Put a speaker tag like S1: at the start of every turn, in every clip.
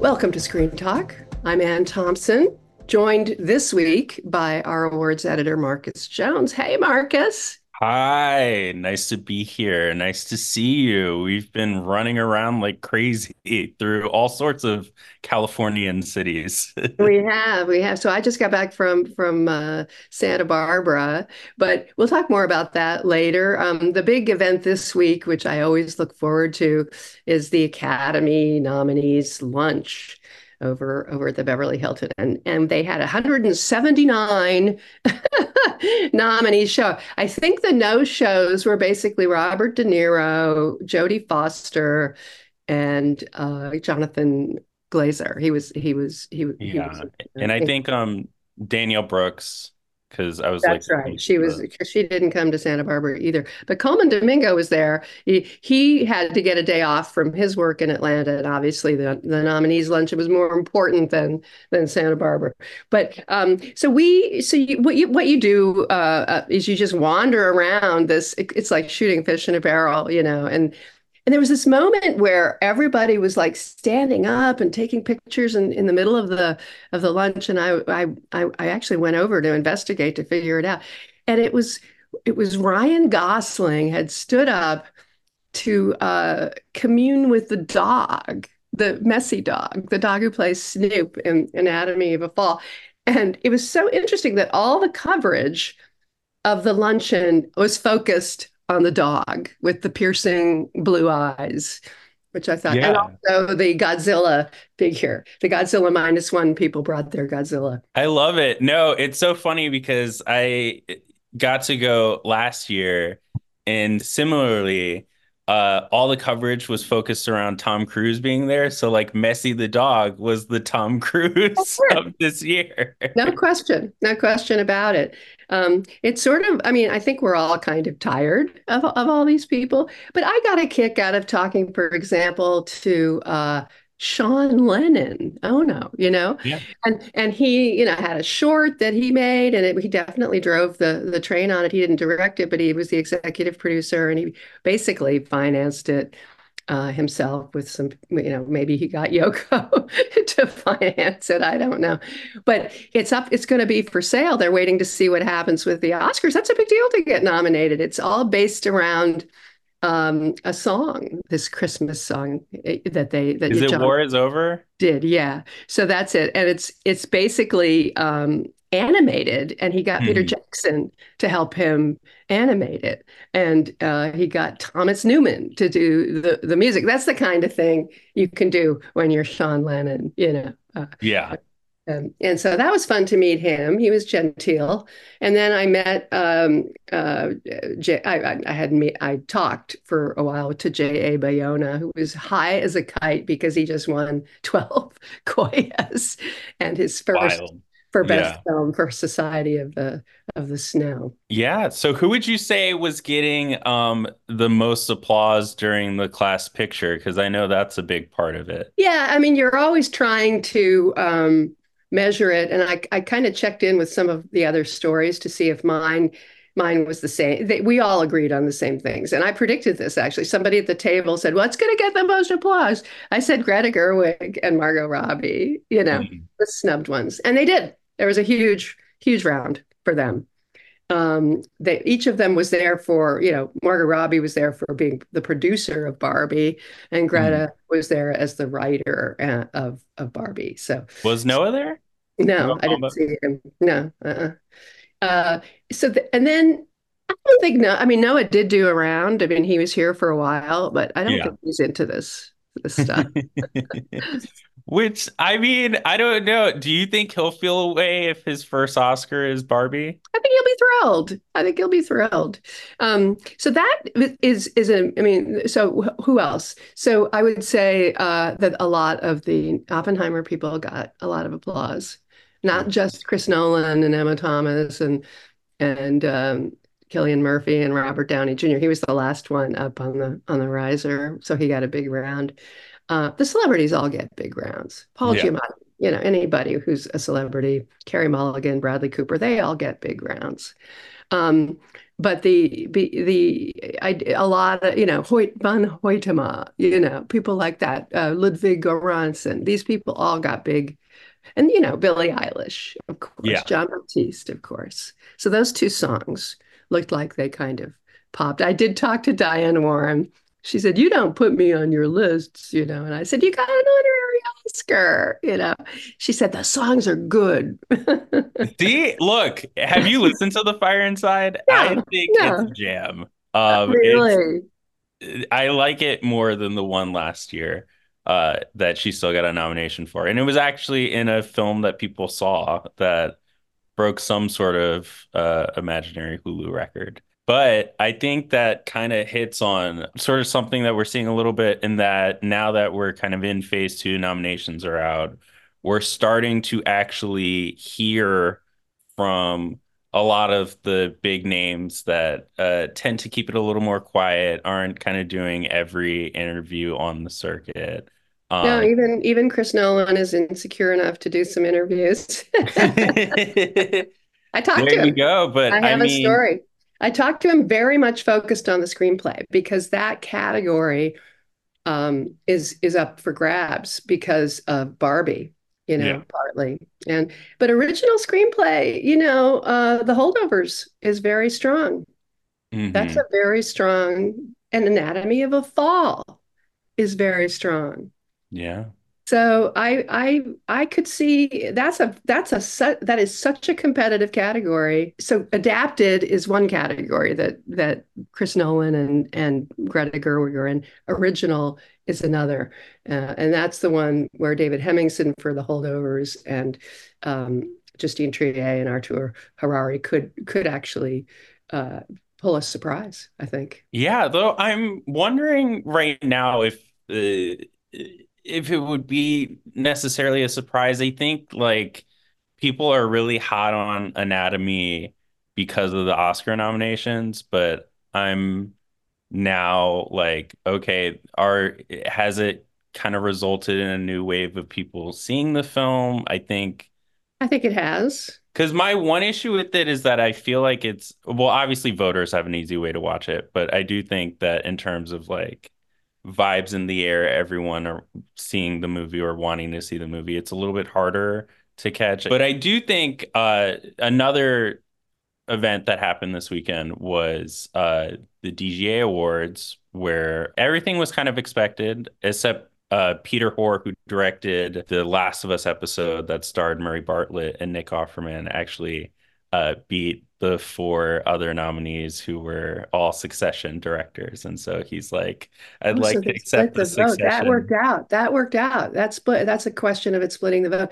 S1: Welcome to Screen Talk. I'm Anne Thompson, joined this week by our awards editor, Marcus Jones. Hey, Marcus.
S2: Hi, nice to be here. Nice to see you. We've been running around like crazy through all sorts of Californian cities.
S1: we have, we have. So I just got back from from uh, Santa Barbara, but we'll talk more about that later. Um, the big event this week, which I always look forward to, is the Academy nominees lunch over over at the Beverly Hilton, and and they had 179 nominees show. I think the no shows were basically Robert De Niro, Jodie Foster, and uh, Jonathan Glazer. He was he was he, he
S2: yeah, and I think um Danielle Brooks because I was
S1: That's
S2: like,
S1: right. She was she didn't come to Santa Barbara either. But Colman Domingo was there. He he had to get a day off from his work in Atlanta, and obviously the the nominees luncheon was more important than than Santa Barbara. But um, so we so you, what you what you do uh, uh, is you just wander around this. It, it's like shooting fish in a barrel, you know, and and there was this moment where everybody was like standing up and taking pictures in, in the middle of the of the lunch. And I, I I actually went over to investigate to figure it out. And it was it was Ryan Gosling had stood up to uh, commune with the dog, the messy dog, the dog who plays Snoop in Anatomy of a Fall. And it was so interesting that all the coverage of the luncheon was focused on the dog with the piercing blue eyes, which I thought, yeah. and also the Godzilla figure, the Godzilla minus one people brought their Godzilla.
S2: I love it. No, it's so funny because I got to go last year, and similarly, uh, all the coverage was focused around Tom Cruise being there. So, like, Messi the dog was the Tom Cruise oh, sure. of this year.
S1: no question. No question about it. Um, it's sort of, I mean, I think we're all kind of tired of, of all these people, but I got a kick out of talking, for example, to uh, Sean Lennon. Oh no, you know,
S2: yeah.
S1: and and he, you know, had a short that he made, and it, he definitely drove the the train on it. He didn't direct it, but he was the executive producer, and he basically financed it uh, himself with some, you know, maybe he got Yoko to finance it. I don't know, but it's up. It's going to be for sale. They're waiting to see what happens with the Oscars. That's a big deal to get nominated. It's all based around um, a song, this Christmas song eh, that they that
S2: is it John War is over
S1: did yeah. So that's it, and it's it's basically um, animated, and he got mm. Peter hmm. Jackson to help him animate it, and uh, he got Thomas Newman to do the the music. That's the kind of thing you can do when you're Sean Lennon, you know.
S2: Uh, yeah.
S1: Um, and so that was fun to meet him. He was genteel. And then I met, um, uh, J- I, I had me, I talked for a while to J.A. Bayona, who was high as a kite because he just won 12 Goyas and his first Wild. For best yeah. film for Society of the of the Snow.
S2: Yeah. So who would you say was getting um, the most applause during the class picture? Because I know that's a big part of it.
S1: Yeah. I mean, you're always trying to um, measure it. And I, I kind of checked in with some of the other stories to see if mine mine was the same. They, we all agreed on the same things. And I predicted this actually. Somebody at the table said, What's going to get the most applause? I said Greta Gerwig and Margot Robbie, you know, mm-hmm. the snubbed ones. And they did. There was a huge, huge round for them. Um, they each of them was there for, you know, Margot Robbie was there for being the producer of Barbie, and Greta mm was there as the writer uh, of of Barbie. So
S2: was Noah there?
S1: No, I didn't see him. No. Uh-uh. Uh, so the, and then I don't think no. I mean, Noah did do a round. I mean, he was here for a while, but I don't yeah. think he's into this this stuff.
S2: Which I mean, I don't know. Do you think he'll feel away if his first Oscar is Barbie?
S1: I think he'll be thrilled. I think he'll be thrilled. Um, so that is is a. I mean, so who else? So I would say uh, that a lot of the Oppenheimer people got a lot of applause, not just Chris Nolan and Emma Thomas and and um, Cillian Murphy and Robert Downey Jr. He was the last one up on the on the riser, so he got a big round. Uh, the celebrities all get big rounds. Paul yeah. Giamatti, you know, anybody who's a celebrity, Carey Mulligan, Bradley Cooper, they all get big rounds. Um, but the the, I, a lot of you know Hoyt van Hoytema, you know, people like that, uh, Ludwig Göransson, these people all got big, and you know Billie Eilish, of course, yeah. Jon Batiste, of course. So those two songs looked like they kind of popped. I did talk to Diane Warren she said, You don't put me on your lists, you know. And I said, You got an honorary Oscar, you know. She said, The songs are good.
S2: See, look, have you listened to The Fire Inside?
S1: Yeah,
S2: I think
S1: yeah.
S2: it's a jam. Um,
S1: really?
S2: I like it more than the one last year uh, that she still got a nomination for. And it was actually in a film that people saw that broke some sort of uh, imaginary Hulu record. But I think that kind of hits on sort of something that we're seeing a little bit in that now that we're kind of in phase two, nominations are out, we're starting to actually hear from a lot of the big names that uh, tend to keep it a little more quiet, aren't kind of doing every interview on the circuit.
S1: Um, no, even even Chris Nolan is insecure enough to do some interviews. I talked
S2: there
S1: to him.
S2: you go, but
S1: I have
S2: I
S1: a
S2: mean,
S1: story. I talked to him very much focused on the screenplay because that category um, is is up for grabs because of Barbie, you know, yeah. partly. And but original screenplay, you know, uh, The Holdovers is very strong. Mm-hmm. That's a very strong. An Anatomy of a Fall is very strong.
S2: Yeah.
S1: So I I I could see that's a that's a that is such a competitive category. So adapted is one category that that Chris Nolan and and Greta Gerwig are in. Original is another, uh, and that's the one where David Hemingson for The Holdovers and um, Justine Triet and Artur Harari could could actually uh, pull a surprise. I think.
S2: Yeah, though I'm wondering right now if. Uh, if it would be necessarily a surprise. I think like people are really hot on Anatomy because of the Oscar nominations, but I'm now like, okay, are has it kind of resulted in a new wave of people seeing the film? I think
S1: I think it has.
S2: Because my one issue with it is that I feel like it's well, obviously voters have an easy way to watch it, but I do think that in terms of like vibes in the air everyone are seeing the movie or wanting to see the movie. It's a little bit harder to catch. But i do think uh, another event that happened this weekend was uh, the dga awards where everything was kind of expected except uh, Peter Hoare, who directed the Last of Us episode that starred Murray Bartlett and Nick Offerman, actually uh, beat the four other nominees who were all Succession directors, and so he's like, "I'd oh, like so to accept the, the Succession."
S1: That worked out. That worked out. That's split. That's a question of it splitting the vote.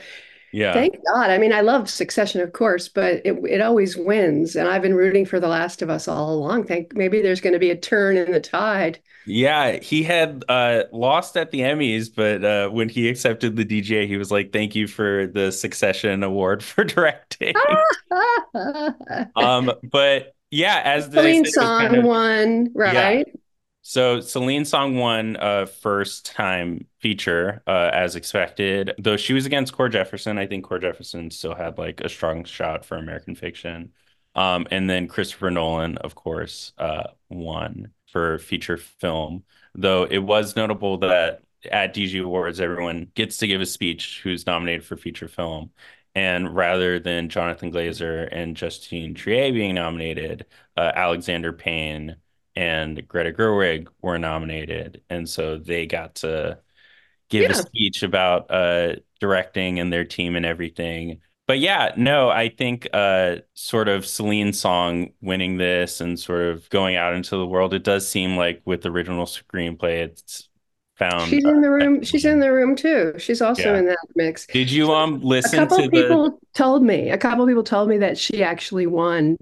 S2: Yeah.
S1: Thank God. I mean, I love Succession, of course, but it it always wins, and I've been rooting for The Last of Us all along. Think maybe there's going to be a turn in the tide.
S2: Yeah, he had uh, lost at the Emmys, but uh, when he accepted the DJ, he was like, "Thank you for the Succession Award for directing." um, but yeah, as
S1: the Celine Song kind of, won, right?
S2: Yeah. So Celine Song won uh, first time feature uh, as expected, though she was against Cord Jefferson. I think Cord Jefferson still had like a strong shot for American Fiction. Um, and then Christopher Nolan, of course, uh, won for feature film. Though it was notable that at DG Awards, everyone gets to give a speech who's nominated for feature film. And rather than Jonathan Glazer and Justine Triet being nominated, uh, Alexander Payne and Greta Gerwig were nominated. And so they got to give yeah. a speech about uh, directing and their team and everything but yeah, no, I think uh, sort of Celine song winning this and sort of going out into the world, it does seem like with the original screenplay, it's found.
S1: She's in the room. She's in the room too. She's also
S2: Yeah.
S1: in that mix.
S2: Did you um
S1: A
S2: listen
S1: couple
S2: to
S1: of
S2: the?
S1: told me. A couple people told me that she actually won.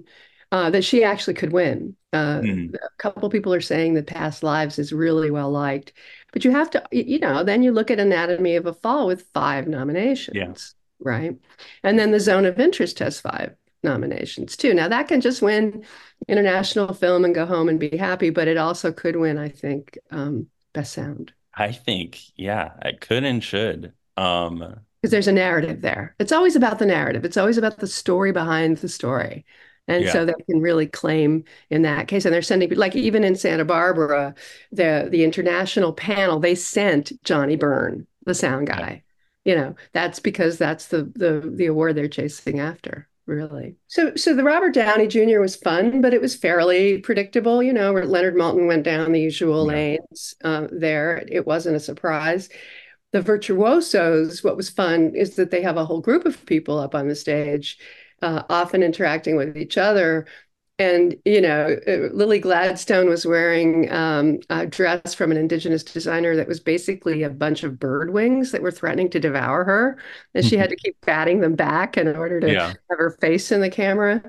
S1: Uh, that she actually could win. Uh,
S2: Hmm.
S1: a couple people are saying that Past Lives is really well liked, but you have to, you know, then you look at Anatomy of a Fall with five nominations, right? And then The Zone of Interest has five nominations too. Now that can just win international film and go home and be happy, but it also could win, I think, um, Best Sound.
S2: I think yeah, I could and should. Um,
S1: because there's a narrative there. It's always about the narrative. It's always about the story behind the story. And
S2: Yeah.
S1: so they can really claim in that case. And they're sending like even in Santa Barbara, the the international panel, they sent Johnnie Burn, the sound guy. You know, that's because that's the the the award they're chasing after, really. So so the Robert Downey Jr. was fun, but it was fairly predictable, you know, Leonard Maltin went down the usual
S2: Yeah.
S1: lanes uh, there. It wasn't a surprise the virtuosos, what was fun is that they have a whole group of people up on the stage, uh, often interacting with each other. And, you know, uh, Lily Gladstone was wearing um, a dress from an indigenous designer that was basically a bunch of bird wings that were threatening to devour her. And she had to keep batting them back in order to
S2: yeah.
S1: have her face in the camera.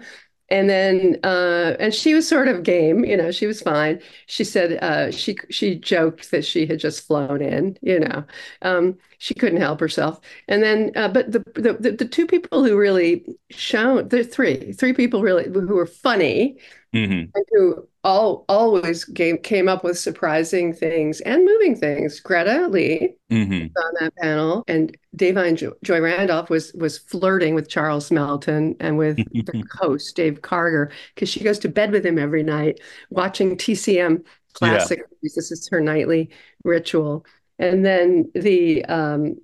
S1: And then, uh, and she was sort of game, you know, she was fine. She said uh, she she joked that she had just flown in, you know, um, she couldn't help herself. And then, uh, but the, the the the two people who really shone, there are three three people really who were funny
S2: Mhm.
S1: and who all always came came up with surprising things and moving things. Greta Lee
S2: Mhm.
S1: on that panel, and Da'Vine jo- Joy Randolph was was flirting with Charles Melton and with the host Dave Karger because she goes to bed with him every night, watching TCM classic movies. This is her nightly ritual, and then the um,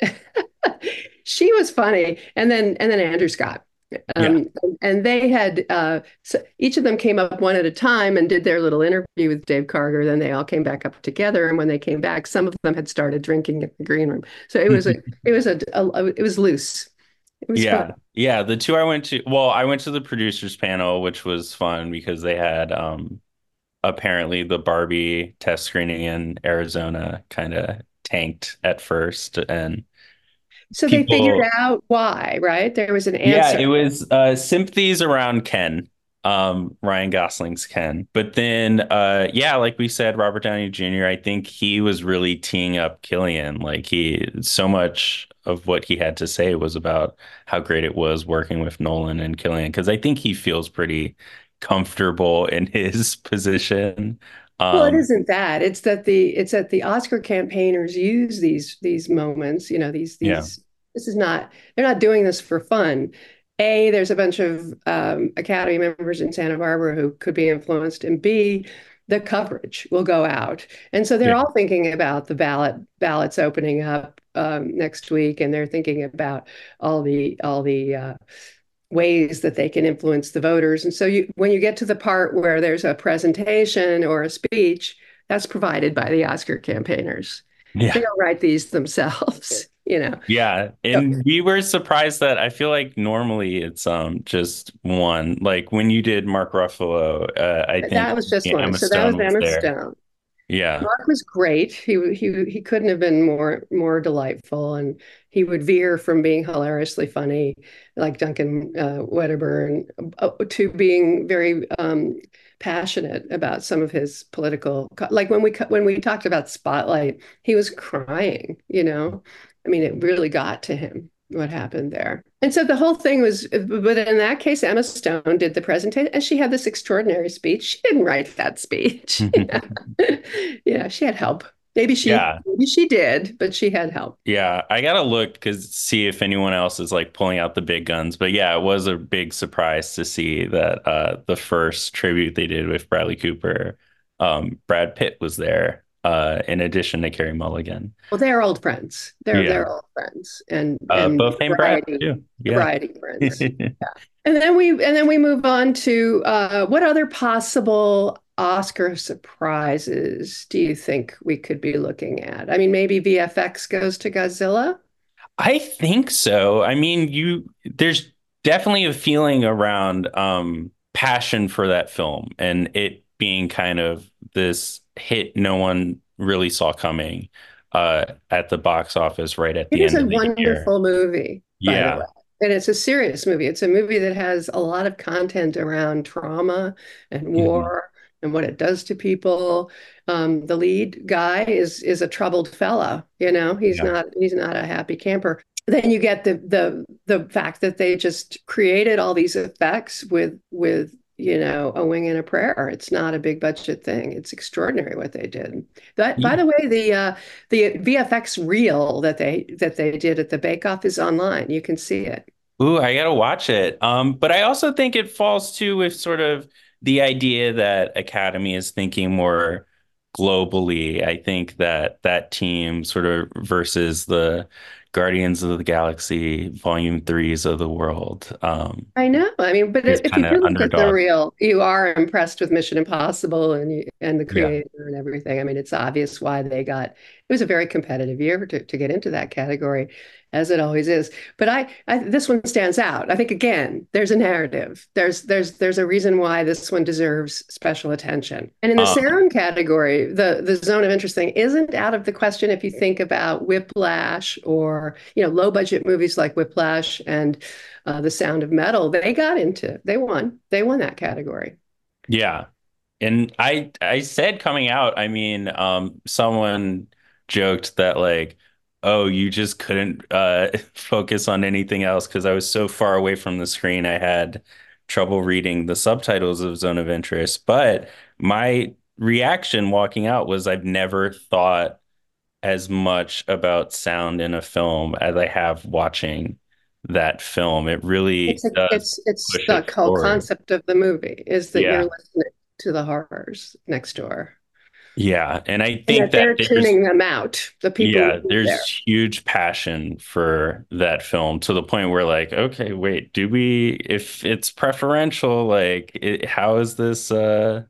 S1: she was funny, and then and then Andrew Scott. Um, and, and they had uh, so each of them came up one at a time and did their little interview with Dave Karger. Then they all came back up together, and when they came back, some of them had started drinking in the green room. So it was a it was a, a it was loose. It was
S2: Yeah.
S1: fun.
S2: Yeah. The two I went to, well, I went to the producers panel, which was fun because they had um apparently the Barbie test screening in Arizona kind of tanked at first. And
S1: So they figured out why, right? There was an answer.
S2: yeah, it was uh sympathies around Ken, um, Ryan Gosling's Ken. But then uh yeah, like we said, Robert Downey Jr., I think he was really teeing up Cillian. Like he so much of what he had to say was about how great it was working with Nolan and Cillian, because I think he feels pretty comfortable in his position.
S1: Well, it
S2: Um,
S1: isn't that. It's that the it's that the Oscar campaigners use these these moments, you know, these these
S2: Yeah.
S1: this is not they're not doing this for fun. A, there's a bunch of um, Academy members in Santa Barbara who could be influenced, and B, the coverage will go out. And so they're
S2: Yeah.
S1: all thinking about the ballot ballots opening up um, next week, and they're thinking about all the all the uh, ways that they can influence the voters. And so you when you get to the part where there's a presentation or a speech, that's provided by the Oscar campaigners.
S2: yeah.
S1: They don't write these themselves, you know.
S2: Yeah, and we were surprised that I feel like normally it's um just one. Like when you did Mark Ruffalo, uh, I think
S1: That was just one. So that was Emma. Stone.
S2: Yeah,
S1: Mark was great. He he he couldn't have been more more delightful, and he would veer from being hilariously funny, like Duncan uh, Wedderburn, uh, to being very um, passionate about some of his political. Like when we when we talked about Spotlight, he was crying. You know, I mean, it really got to him what happened there. And so the whole thing was, but in that case, Emma Stone did the presentation, and she had this extraordinary speech. She didn't write that speech. Yeah. yeah, she had help. Maybe she,
S2: Yeah.
S1: maybe she did, but she had help.
S2: yeah. I gotta look because see if anyone else is like pulling out the big guns. But yeah, it was a big surprise to see that uh the first tribute they did with Bradley Cooper, um, Brad Pitt was there. Uh, in addition to Carey Mulligan,
S1: Well, they're old friends. They're
S2: Yeah.
S1: they're old friends, and
S2: uh,
S1: and
S2: both named Brad too. Yeah.
S1: variety friends. And then we and then we move on to uh, what other possible Oscar surprises do you think we could be looking at? I mean, maybe VFX goes to Godzilla.
S2: I think so. I mean, you there's definitely a feeling around um passion for that film and it being kind of this hit no one really saw coming uh, at the box office right at the end.
S1: It is a
S2: of the year.
S1: wonderful movie, by the
S2: Yeah.
S1: way. And it's a serious movie. It's a movie that has a lot of content around trauma and
S2: Mhm.
S1: war and what it does to people. Um, the lead guy is is a troubled fella, you know, he's
S2: Yeah.
S1: not he's not a happy camper. Then you get the the the fact that they just created all these effects with with you know a wing and a prayer. It's not a big budget thing. It's extraordinary what they did. That, by the way, the uh, the VFX reel that they that they did at the Bake Off is online. You can see it.
S2: Ooh, I gotta watch it. Um, but I also think it falls too with sort of the idea that Academy is thinking more globally. I think that that team sort of versus the Guardians of the Galaxy Volume Threes of the world. Um,
S1: I know. I mean, but if you look at the real, you are impressed with Mission Impossible and you, and the
S2: Yeah.
S1: creator and everything. I mean, it's obvious why they got. It was a very competitive year to, to get into that category, as it always is. But I, I, this one stands out. I think again, there's a narrative. There's there's there's a reason why this one deserves special attention. And in the
S2: Um,
S1: sound category, the the zone of interest thing isn't out of the question if you think about Whiplash or you know low budget movies like Whiplash and uh, The Sound of Metal. They got into. They won. They won that category.
S2: Yeah. And I I said coming out, I mean, um, someone joked that like, oh, you just couldn't uh focus on anything else because I was so far away from the screen. I had trouble reading the subtitles of Zone of Interest. But my reaction walking out was I've never thought as much about sound in a film as I have watching that film. It really
S1: It's a,
S2: does
S1: it's it's the
S2: it
S1: whole
S2: forward.
S1: concept of the movie is that
S2: Yeah.
S1: you're listening to the horrors next door.
S2: Yeah, and I
S1: And
S2: think
S1: that they're
S2: that
S1: tuning them out. The people
S2: yeah, there's
S1: there.
S2: huge passion for that film to the point where like, okay, wait, do we if it's preferential, like it, how is this uh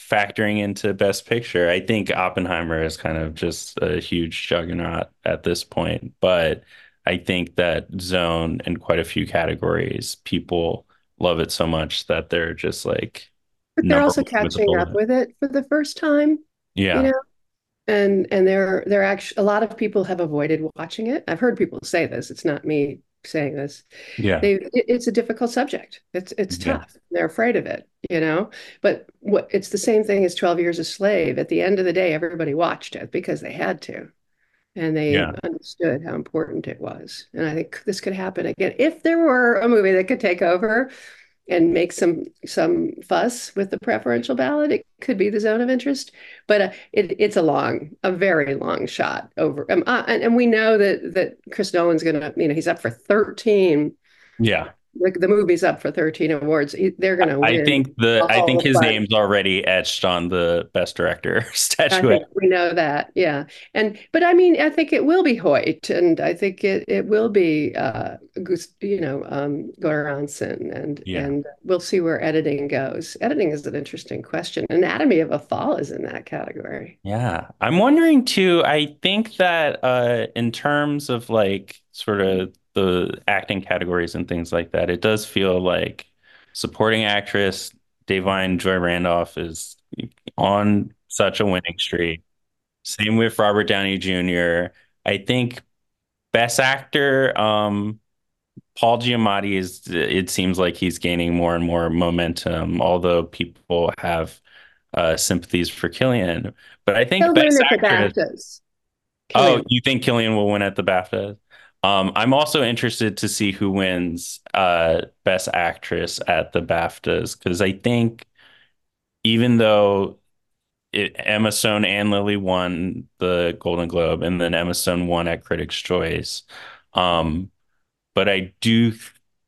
S2: factoring into Best Picture? I think Oppenheimer is kind of just a huge juggernaut at this point, but I think that Zone in quite a few categories, people love it so much that they're just like
S1: But they're also
S2: the
S1: catching up with it for the first time,
S2: Yeah.
S1: you know. And and they're they're actually a lot of people have avoided watching it. I've heard people say this. It's not me saying this.
S2: Yeah.
S1: They it, it's a difficult subject. It's it's
S2: Yeah.
S1: tough. They're afraid of it, you know. But what it's the same thing as 12 Years a Slave. At the end of the day, everybody watched it because they had to. And they
S2: Yeah.
S1: understood how important it was. And I think this could happen again. If there were a movie that could take over and make some some fuss with the preferential ballot, it could be the zone of interest. But uh, it, it's a long, a very long shot over. Um, uh, and, and we know that that Chris Nolan's going to, you know, he's up for 13.
S2: Yeah.
S1: The, the movie's up for 13 awards. They're going to win.
S2: I think the I think his name's already etched on the best director
S1: I
S2: statuette.
S1: we know that, yeah. And but I mean, I think it will be Hoyt, and I think it it will be uh, you know, um, Göransson, and
S2: Yeah.
S1: and we'll see where editing goes. Editing is an interesting question. Anatomy of a Fall is in that category.
S2: Yeah. I'm wondering too, I think that uh in terms of like sort of the acting categories and things like that, it does feel like supporting actress Da'Vine Joy Randolph is on such a winning streak. Same with Robert Downey Jr. I think best actor um Paul Giamatti is, it seems like he's gaining more and more momentum, although people have uh, sympathies for Cillian. But I think
S1: He'll win
S2: Best
S1: at the
S2: Actress.
S1: BAFTAs.
S2: Oh, you think Cillian will win at the BAFTA? Um, I'm also interested to see who wins uh, Best Actress at the BAFTAs because I think even though it, Emma Stone and Lily won the Golden Globe, and then Emma Stone won at Critics' Choice. Um, but I do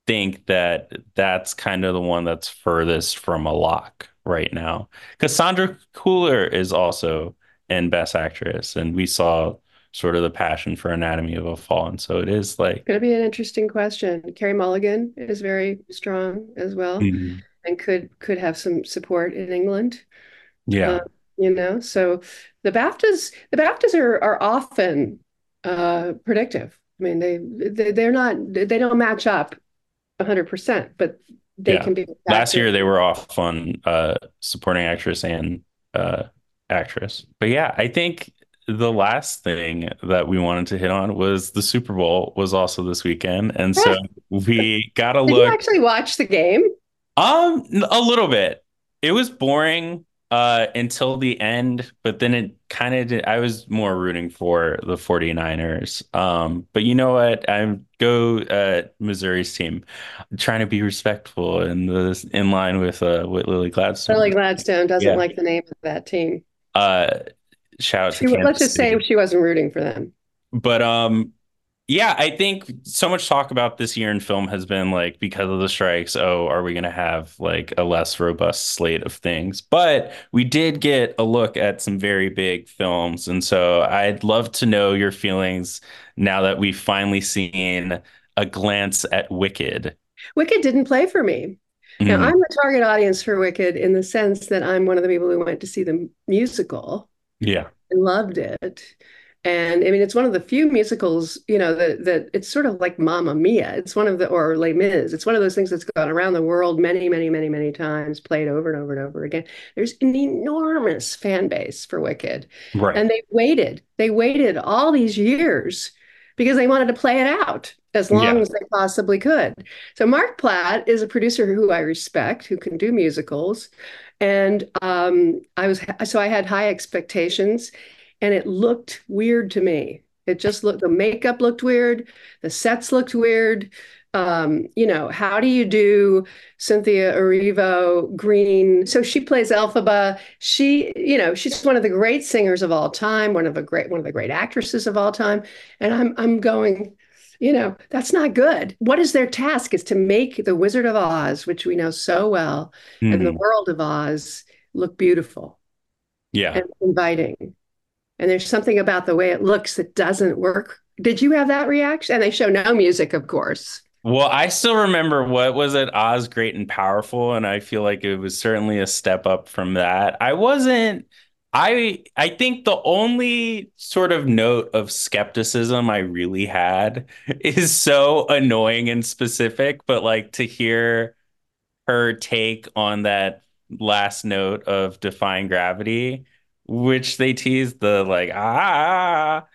S2: think that that's kind of the one that's furthest from a lock right now. Because Sandra Hüller is also in Best Actress, and we saw sort of the passion for Anatomy of a Fall, and so it is like,
S1: Going to be an interesting question. Carey Mulligan is very strong as well,
S2: Mhm.
S1: and could could have some support in England.
S2: yeah,
S1: Uh, you know, so the BAFTAs, the BAFTAs are are often uh, predictive. I mean, they, they they're not they don't match up 100%, but they
S2: Yeah.
S1: can be
S2: last year they were off on uh, supporting actress and uh, actress. But yeah, I think the last thing that we wanted to hit on was the Super Bowl was also this weekend, and so we got to
S1: Did
S2: look.
S1: you actually watch the game?
S2: Um, a little bit. It was boring uh until the end, but then it kind of did. I was more rooting for the 49ers. Um, but you know what? I'm go uh Missouri's team. I'm trying to be respectful in the in line with uh with Lily Gladstone.
S1: Lily Gladstone doesn't
S2: Yeah.
S1: like the name of that team.
S2: Uh shout out to
S1: She, let's
S2: Kansas
S1: just say she wasn't rooting for them.
S2: But um yeah, I think so much talk about this year in film has been like because of the strikes, oh, are we going to have like a less robust slate of things? But we did get a look at some very big films. And so I'd love to know your feelings now that we've finally seen a glance at Wicked.
S1: Wicked didn't play for me. Now,
S2: Mhm.
S1: I'm the target audience for Wicked in the sense that I'm one of the people who went to see the musical
S2: Yeah.
S1: and loved it. And I mean, it's one of the few musicals, you know, that that it's sort of like Mamma Mia. It's one of the or Les Mis. It's one of those things that's gone around the world many, many, many, many times, played over and over and over again. There's an enormous fan base for Wicked.
S2: Right.
S1: And they waited. They waited all these years because they wanted to play it out as long
S2: Yeah.
S1: as they possibly could. So Mark Platt is a producer who I respect, who can do musicals, and um, I was so I had high expectations, and it looked weird to me. It just looked the makeup looked weird, the sets looked weird. Um, you know, how do you do Cynthia Erivo Green? So she plays Elphaba. She, you know, she's one of the great singers of all time, one of a great, one of the great actresses of all time. And I'm, I'm going, you know, that's not good. What is their task? Is to make the Wizard of Oz, which we know so well, and the
S2: Mhm.
S1: world of Oz look beautiful
S2: Yeah.
S1: and inviting. And there's something about the way it looks that doesn't work. Did you have that reaction? And they show no music, of course.
S2: Well, I still remember what was it, Oz Great and Powerful, and I feel like it was certainly a step up from that. I wasn't I I think the only sort of note of skepticism I really had is so annoying and specific, but like to hear her take on that last note of defying gravity, which they teased the like ah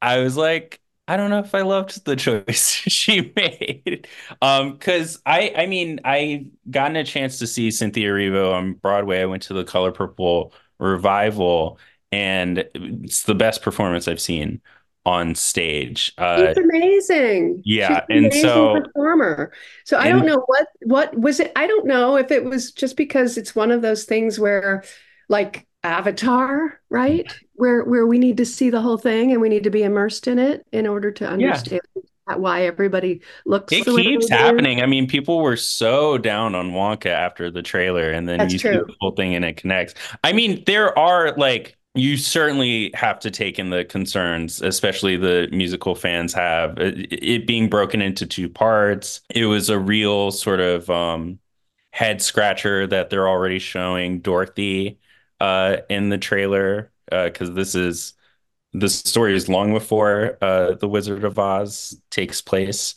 S2: I was like, I don't know if I loved the choice she made. Um, because I, I mean, I gotten a chance to see Cynthia Erivo on Broadway. I went to the Color Purple revival, and it's the best performance I've seen on stage. Uh,
S1: She's amazing.
S2: yeah,
S1: She's an
S2: and
S1: amazing
S2: so-
S1: performer. So I
S2: and-
S1: don't know what what was it. I don't know if it was just because it's one of those things where, like Avatar, right? Where where we need to see the whole thing and we need to be immersed in it in order to understand why everybody looks.
S2: It keeps happening. I mean, people were so down on Wonka after the trailer, and then
S1: That's
S2: you see the whole thing and it connects. I mean, there are like you certainly have to take in the concerns, especially the musical fans have it, it being broken into two parts. It was a real sort of um, head scratcher that they're already showing Dorothy uh, in the trailer because this is the story is long before uh, the Wizard of Oz takes place.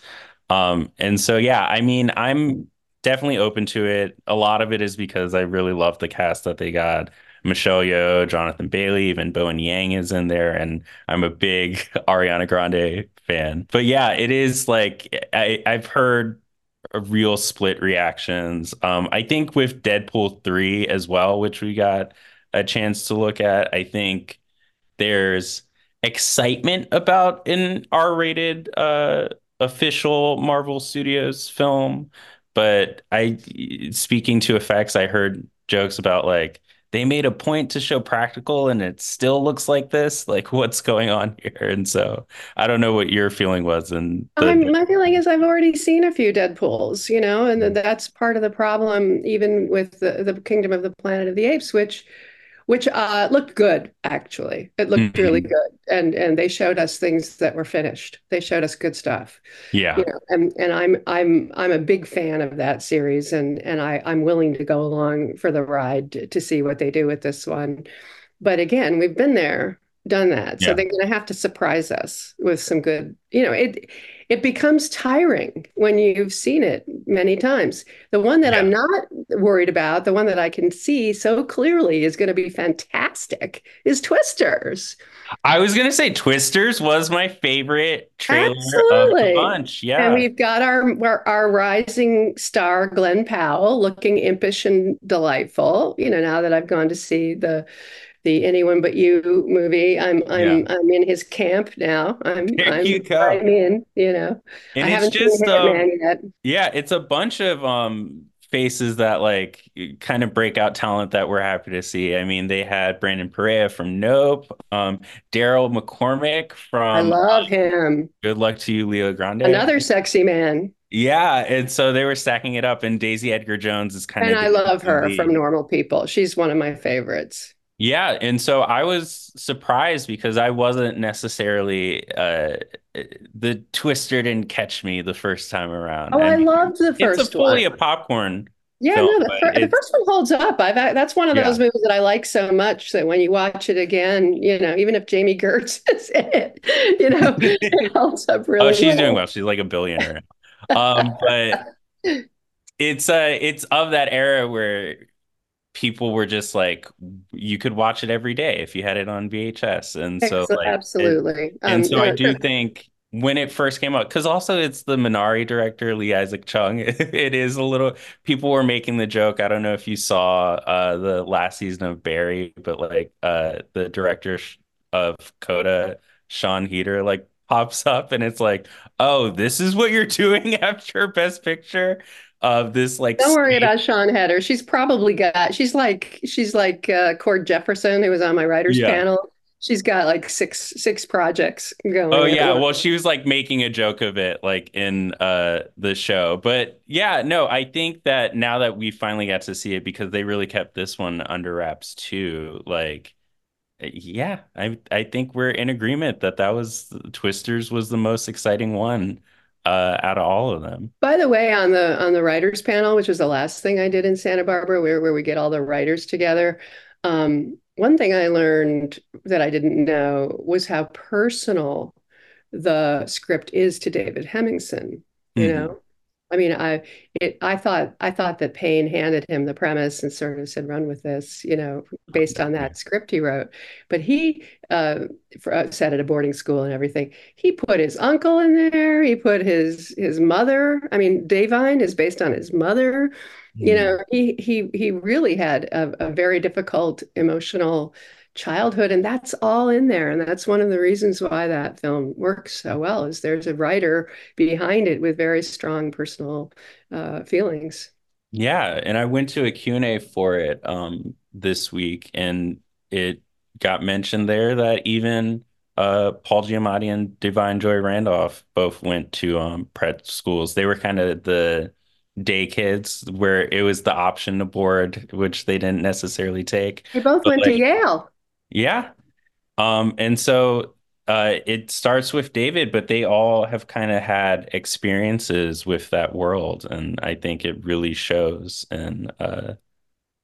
S2: Um, and so, yeah, I mean, I'm definitely open to it. A lot of it is because I really love the cast that they got. Michelle Yeoh, Jonathan Bailey, even Bowen Yang is in there, and I'm a big Ariana Grande fan. But yeah, it is like I, I've heard real split reactions. Um, I think with Deadpool 3 as well, which we got a chance to look at, I think there's excitement about an R-rated uh official Marvel Studios film, but I speaking to effects, I heard jokes about like they made a point to show practical and it still looks like this. Like what's going on here? And so I don't know what your feeling was and
S1: I'm, my feeling is I've already seen a few Deadpools, you know, and that's part of the problem, even with the, the Kingdom of the Planet of the Apes, which which uh, looked good actually. It looked really
S2: Mhm.
S1: good, and and they showed us things that were finished. They showed us good stuff,
S2: yeah.
S1: you know, and and I'm I'm I'm a big fan of that series, and and I I'm willing to go along for the ride to, to see what they do with this one. But again, we've been there. done that. So
S2: Yeah.
S1: they're going to have to surprise us with some good, you know, it it becomes tiring when you've seen it many times. The one that
S2: Yeah.
S1: I'm not worried about, the one that I can see so clearly is going to be fantastic is Twisters.
S2: I was gonna say Twisters was my favorite trailer of the bunch. Yeah.
S1: And we've got our, our our rising star Glen Powell looking impish and delightful. You know, now that I've gone to see the the Anyone But You movie, I'm I'm I'm in his camp now. I'm
S2: There
S1: I'm,
S2: you go.
S1: I'm in. You know,
S2: And
S1: I
S2: it's
S1: haven't
S2: just
S1: seen
S2: um,
S1: Hitman yet.
S2: Yeah, it's a bunch of um faces that like kind of breakout talent that we're happy to see. I mean, they had Brandon Perea from Nope, um, Daryl
S1: McCormack
S2: from I
S1: love him.
S2: Good Luck to You, Leo Grande.
S1: Another sexy man,
S2: Yeah, and so they were stacking it up, and Daisy Edgar Jones is kind
S1: and
S2: of And
S1: I love her from Normal People. She's one of my favorites.
S2: Yeah, and so I was surprised because I wasn't necessarily uh the Twister didn't catch me the first time around.
S1: Oh, I loved the
S2: it's
S1: first
S2: a fully
S1: one.
S2: a popcorn.
S1: Yeah,
S2: film,
S1: no, the, fir- the first one holds up. I've that's one of
S2: Yeah.
S1: those movies that I like so much that when you watch it again, you know, even if Jami Gertz is in it, you know, it holds up really
S2: Oh, she's
S1: well.
S2: doing well. She's like a billionaire. Um, but it's uh it's of that era where people were just like you could watch it every day if you had it on VHS. And so like it-
S1: absolutely.
S2: and
S1: Um,
S2: so I do think when it first came out, because also it's the Minari director, Lee Isaac Chung. It is a little people were making the joke. I don't know if you saw uh the last season of Barry, but like uh the director of Coda, Sian Heder, like pops up and it's like, oh, this is what you're doing after Best Picture of this like
S1: Don't worry
S2: state-
S1: about Sian Heder. She's probably got. She's like she's like uh, Cord Jefferson, who was on my writers
S2: Yeah.
S1: panel. She's got like six six projects going.
S2: Oh yeah, well she was like making a joke of it like in uh the show. But yeah, no, I think that now that we finally got to see it because they really kept this one under wraps too, like yeah, I I think we're in agreement that that was Twisters was the most exciting one uh out of all of them.
S1: By the way, on the on the writers panel, which was the last thing I did in Santa Barbara, where where we get all the writers together, um, one thing I learned that I didn't know was how personal the script is to David Hemingson. You
S2: Mhm.
S1: know, I mean, I it I thought I thought that Payne handed him the premise and sort of said, "Run with this," you know, based on that script he wrote. But he uh, for, uh, sat at a boarding school and everything. He put his uncle in there. He put his his mother. I mean, Da'Vine is based on his mother. You know, he he he really had a, a very difficult emotional childhood, and that's all in there. And that's one of the reasons why that film works so well. Is there's a writer behind it with very strong personal uh, feelings.
S2: Yeah, and I went to a Q&A for it um this week and it got mentioned there that even uh Paul Giamatti and Da'Vine Joy Randolph both went to um prep schools. They were kind of the day kids where it was the option to board, which they didn't necessarily take.
S1: They both
S2: But,
S1: went to Yale.
S2: Yeah. Um, and so uh, it starts with David, but they all have kind of had experiences with that world. And I think it really shows in uh,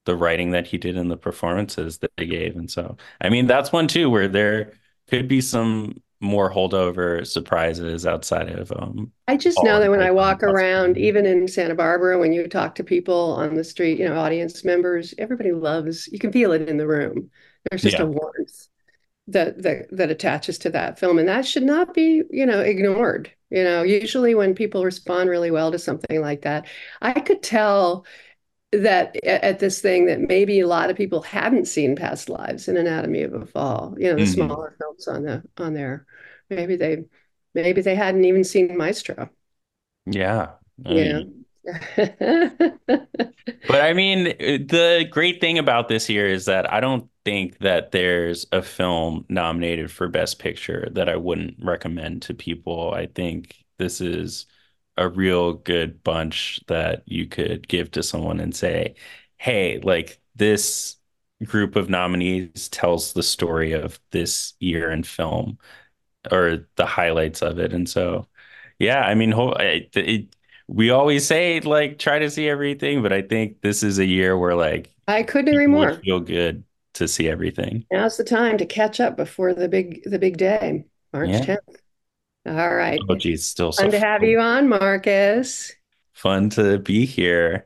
S2: the writing that he did and the performances that they gave. And so, I mean, that's one too, where there could be some more holdover surprises outside of um
S1: I just know that when I walk around, even in Santa Barbara, when you talk to people on the street, you know, audience members, everybody loves, you can feel it in the room. There's just
S2: Yeah.
S1: a warmth that that that attaches to that film. And that should not be, you know, ignored. You know, usually when people respond really well to something like that, I could tell that at this thing that maybe a lot of people hadn't seen past lives in Anatomy of a Fall, you know, the
S2: Mhm.
S1: smaller films on the on there. Maybe they maybe they hadn't even seen Maestro.
S2: yeah. I
S1: Yeah.
S2: mean, But I mean, the great thing about this year is that I don't think that there's a film nominated for Best Picture that I wouldn't recommend to people. I think this is a real good bunch that you could give to someone and say, hey, like this group of nominees tells the story of this year in film or the highlights of it. And so, yeah, I mean, ho- I- it, we always say like try to see everything, but I think this is a year where like
S1: I couldn't agree more.
S2: feel good to see everything.
S1: Now's the time to catch up before the big the big day, March
S2: Yeah.
S1: 10th. All right.
S2: Oh, geez, still so
S1: Fun to have you on, Marcus.
S2: Fun to be here.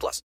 S3: plus.